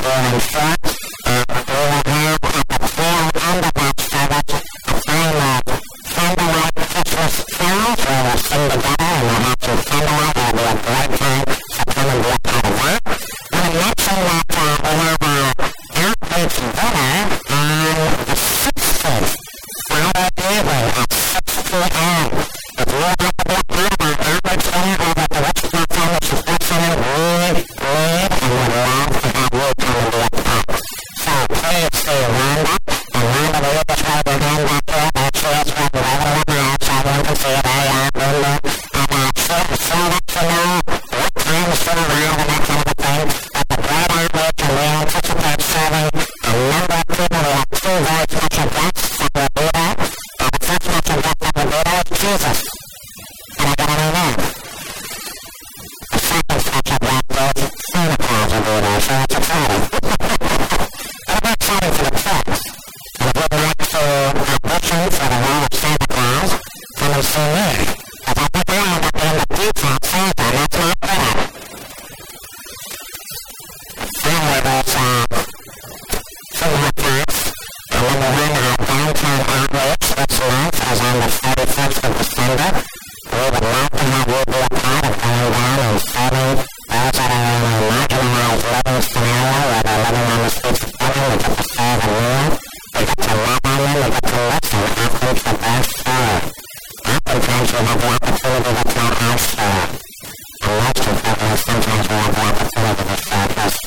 for the sphere, like it is for the spider study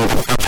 And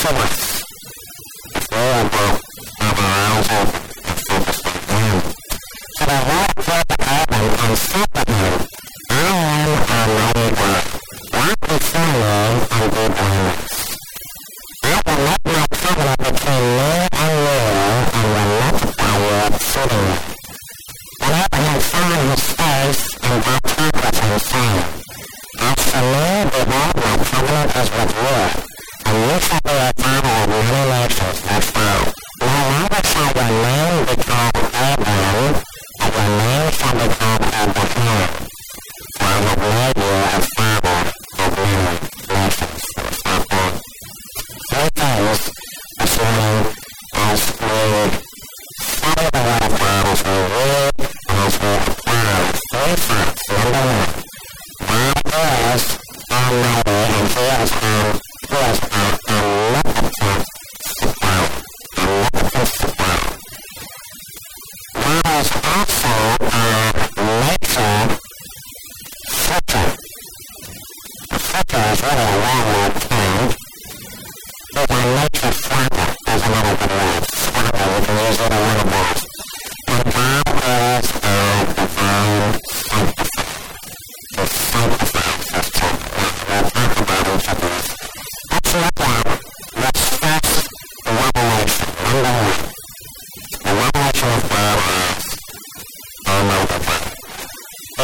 информации.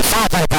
发展。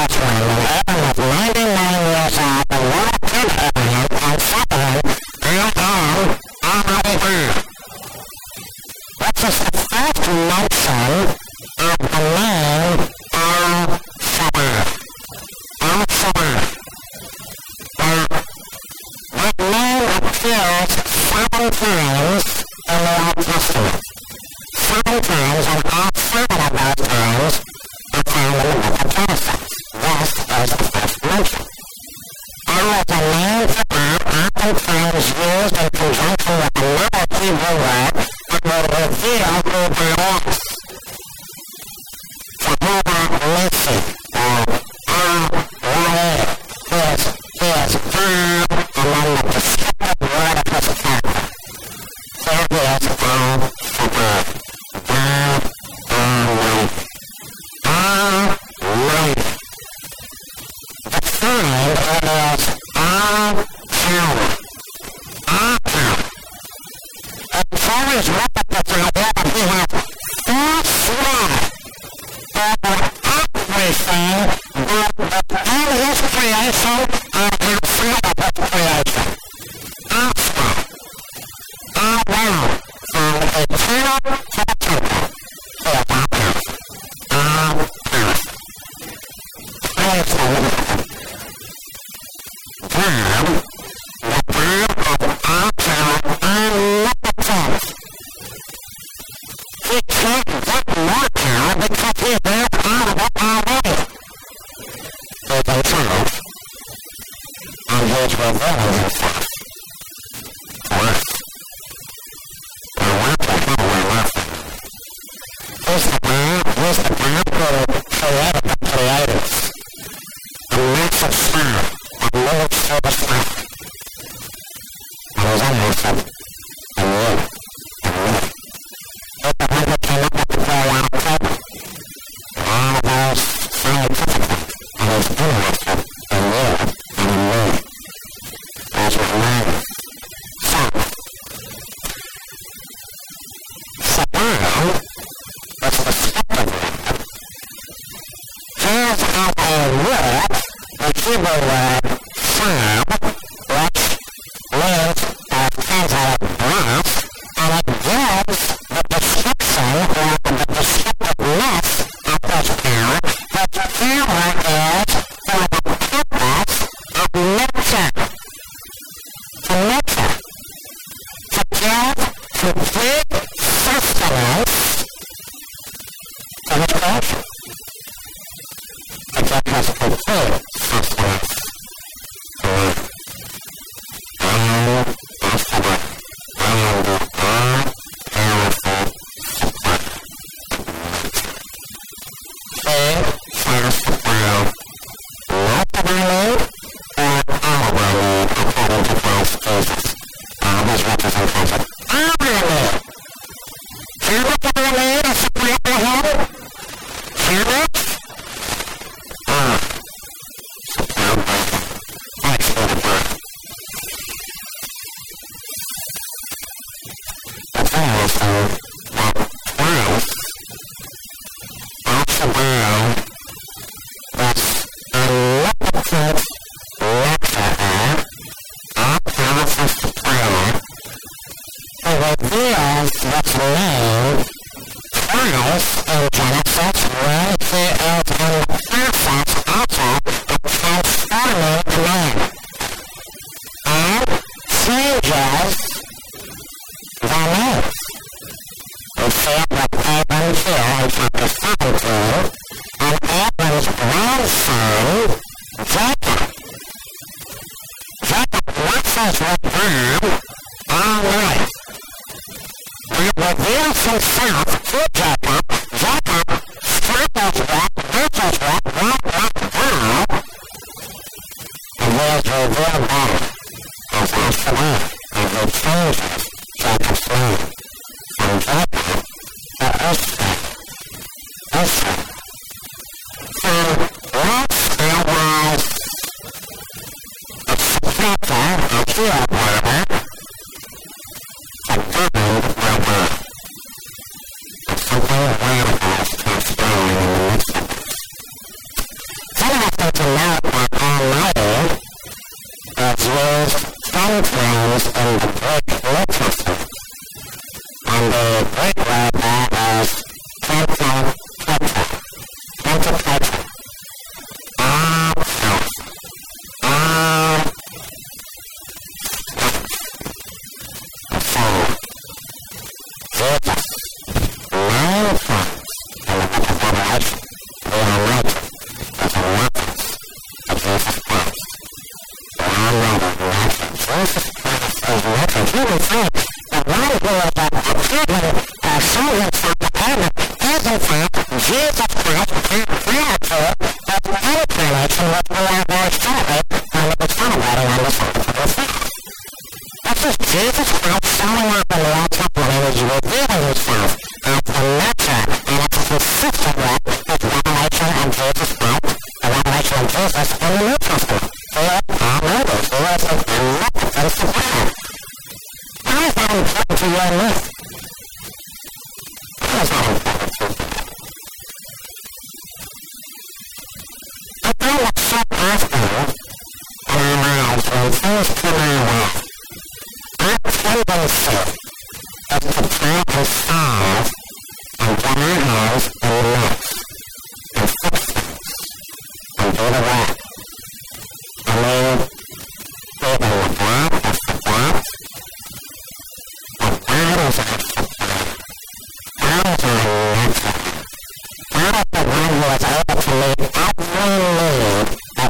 as well as and the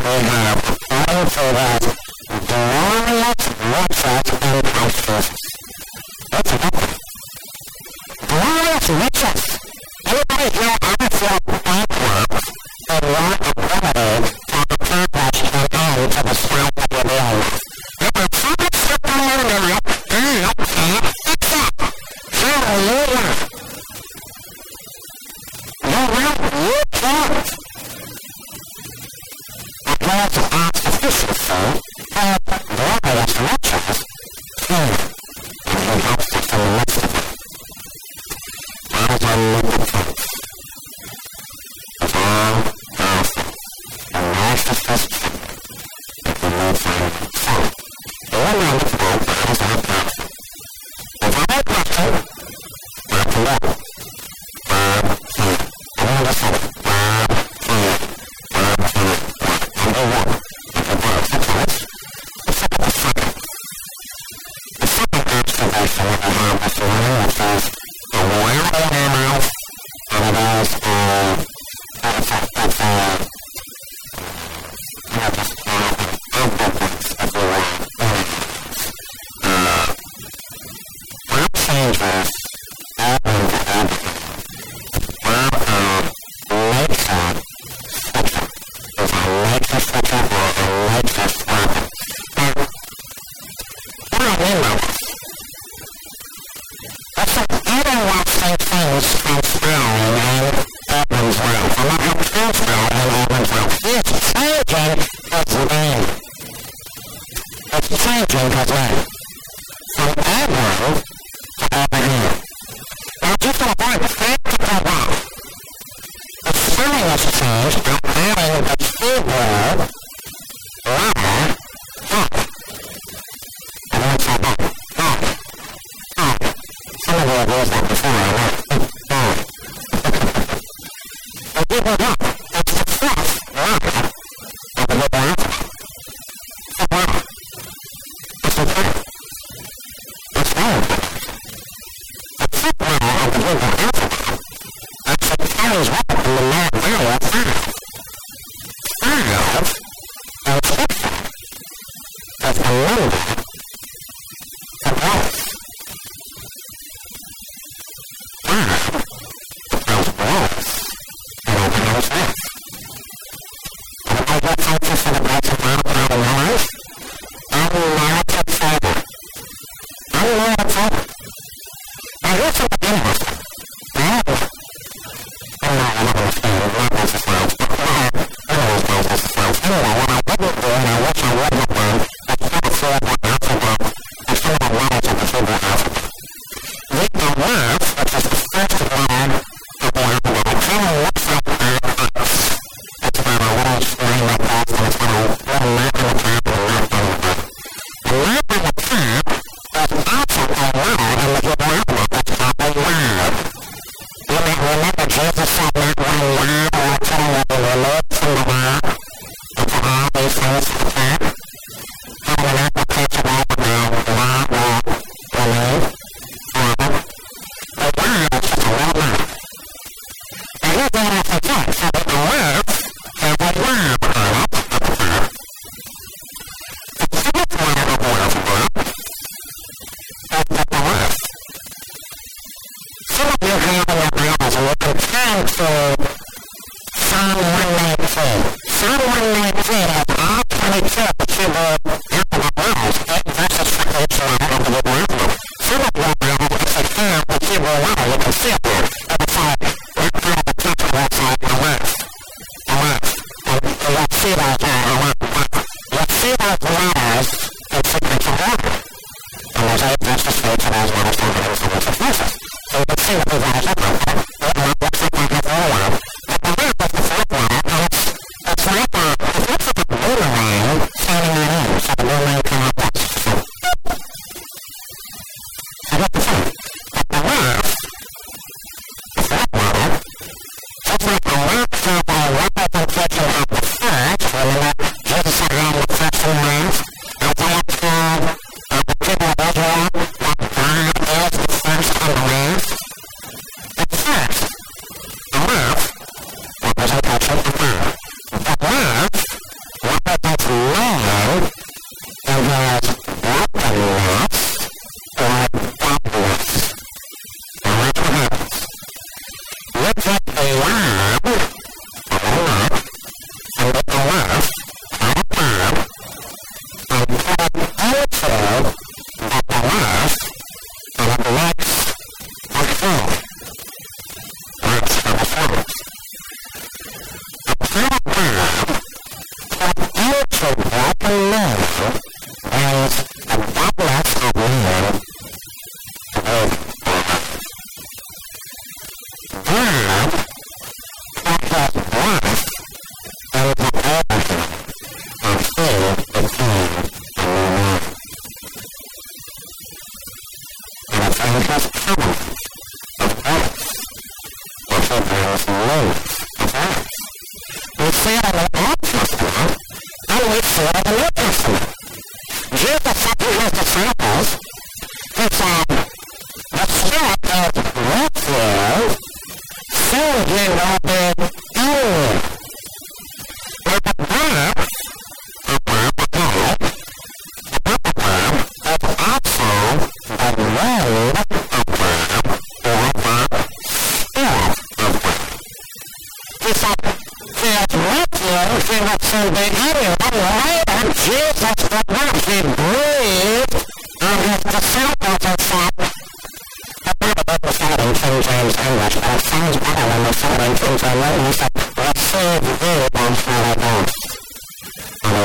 we have five full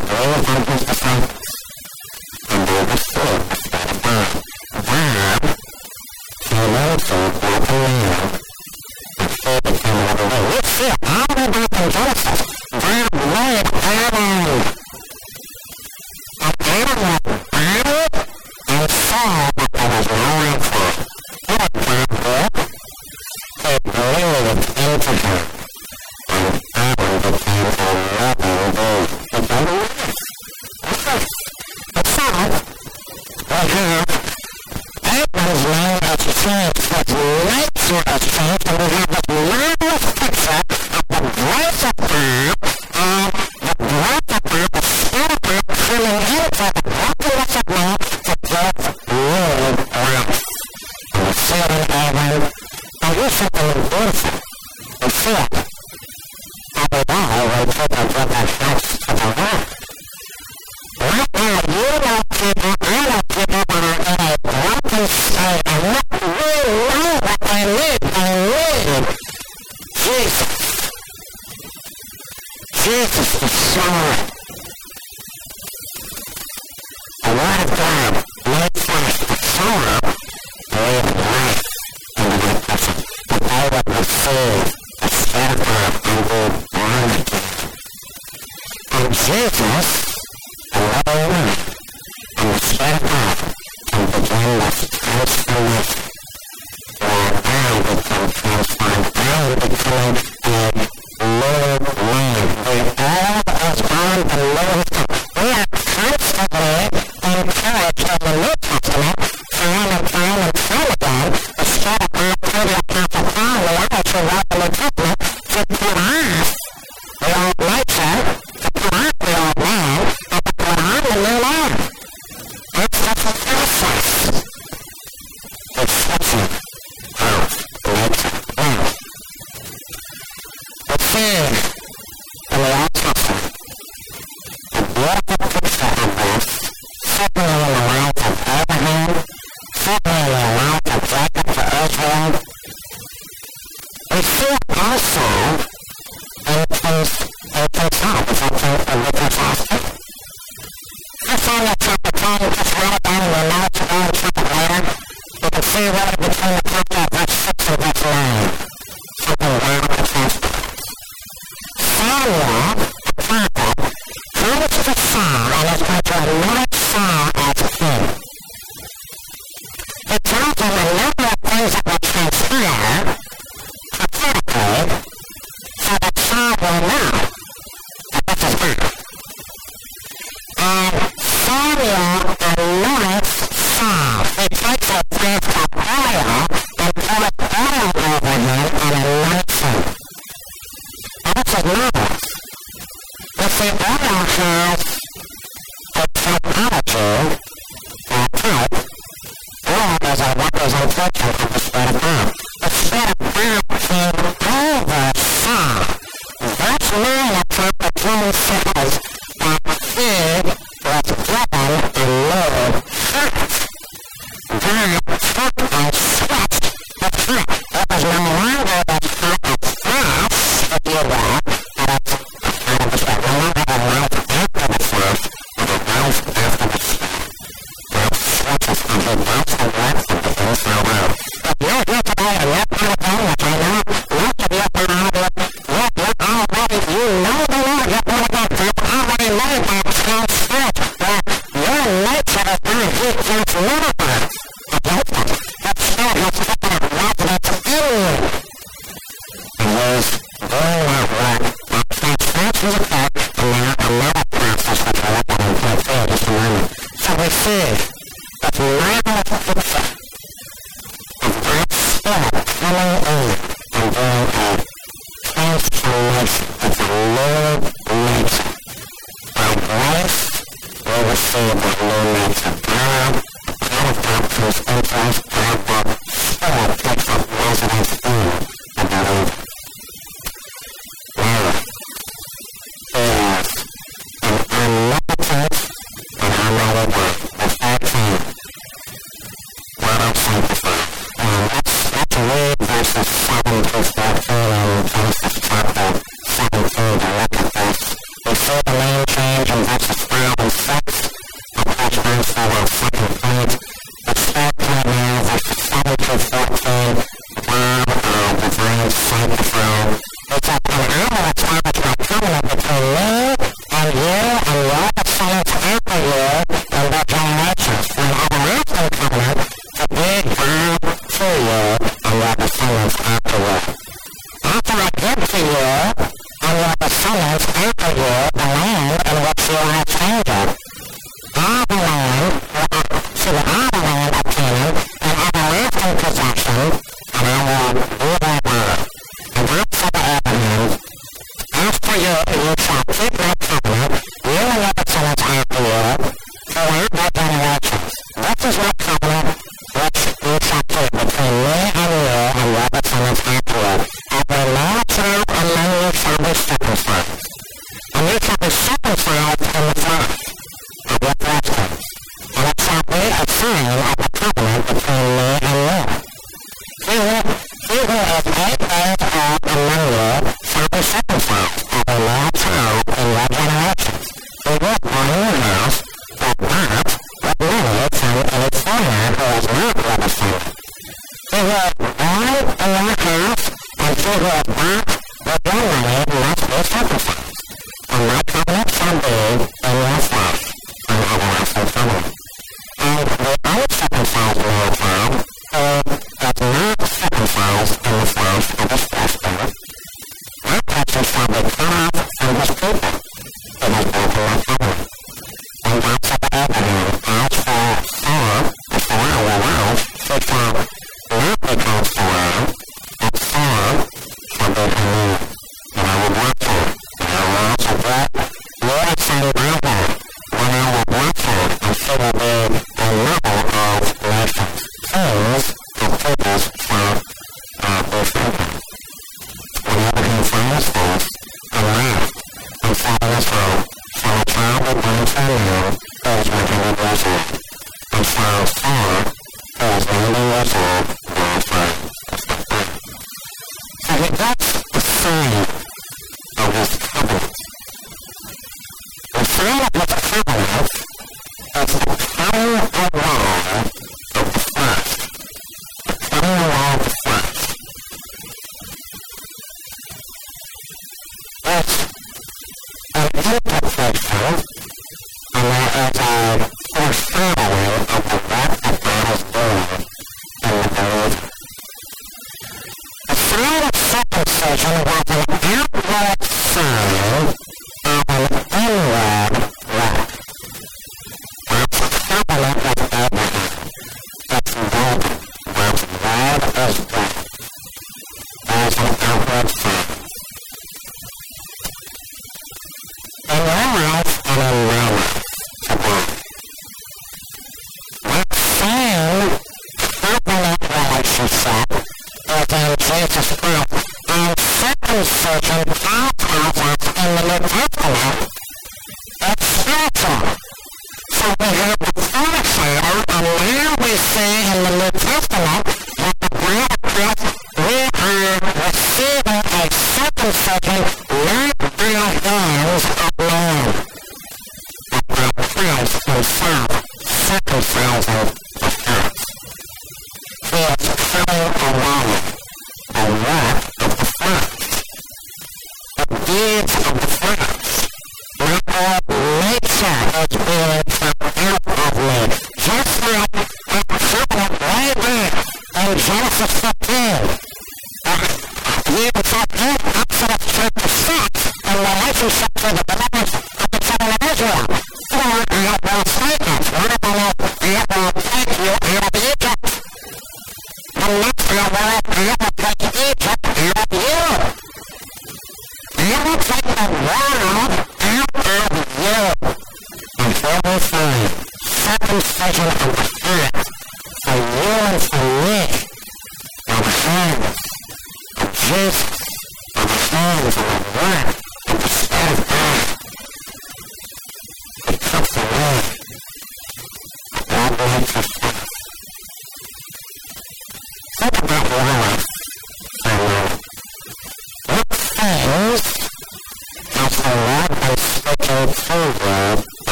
I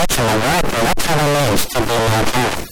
Personally, I do not have to be my.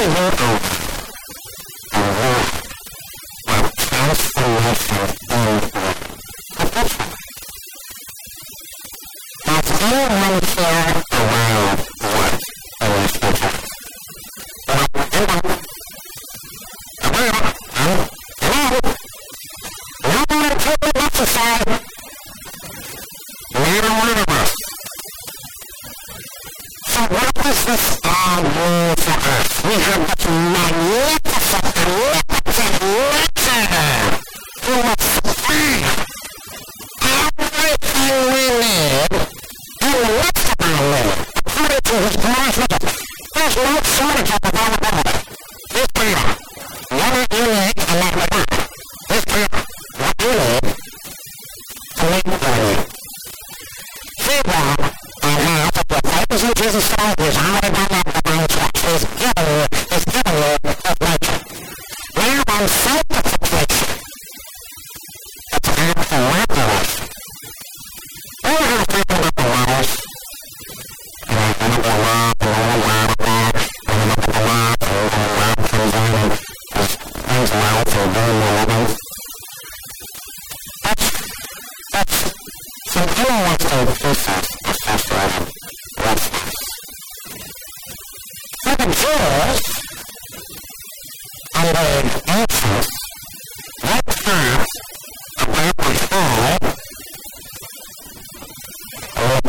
Oh,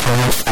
we pronounce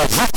And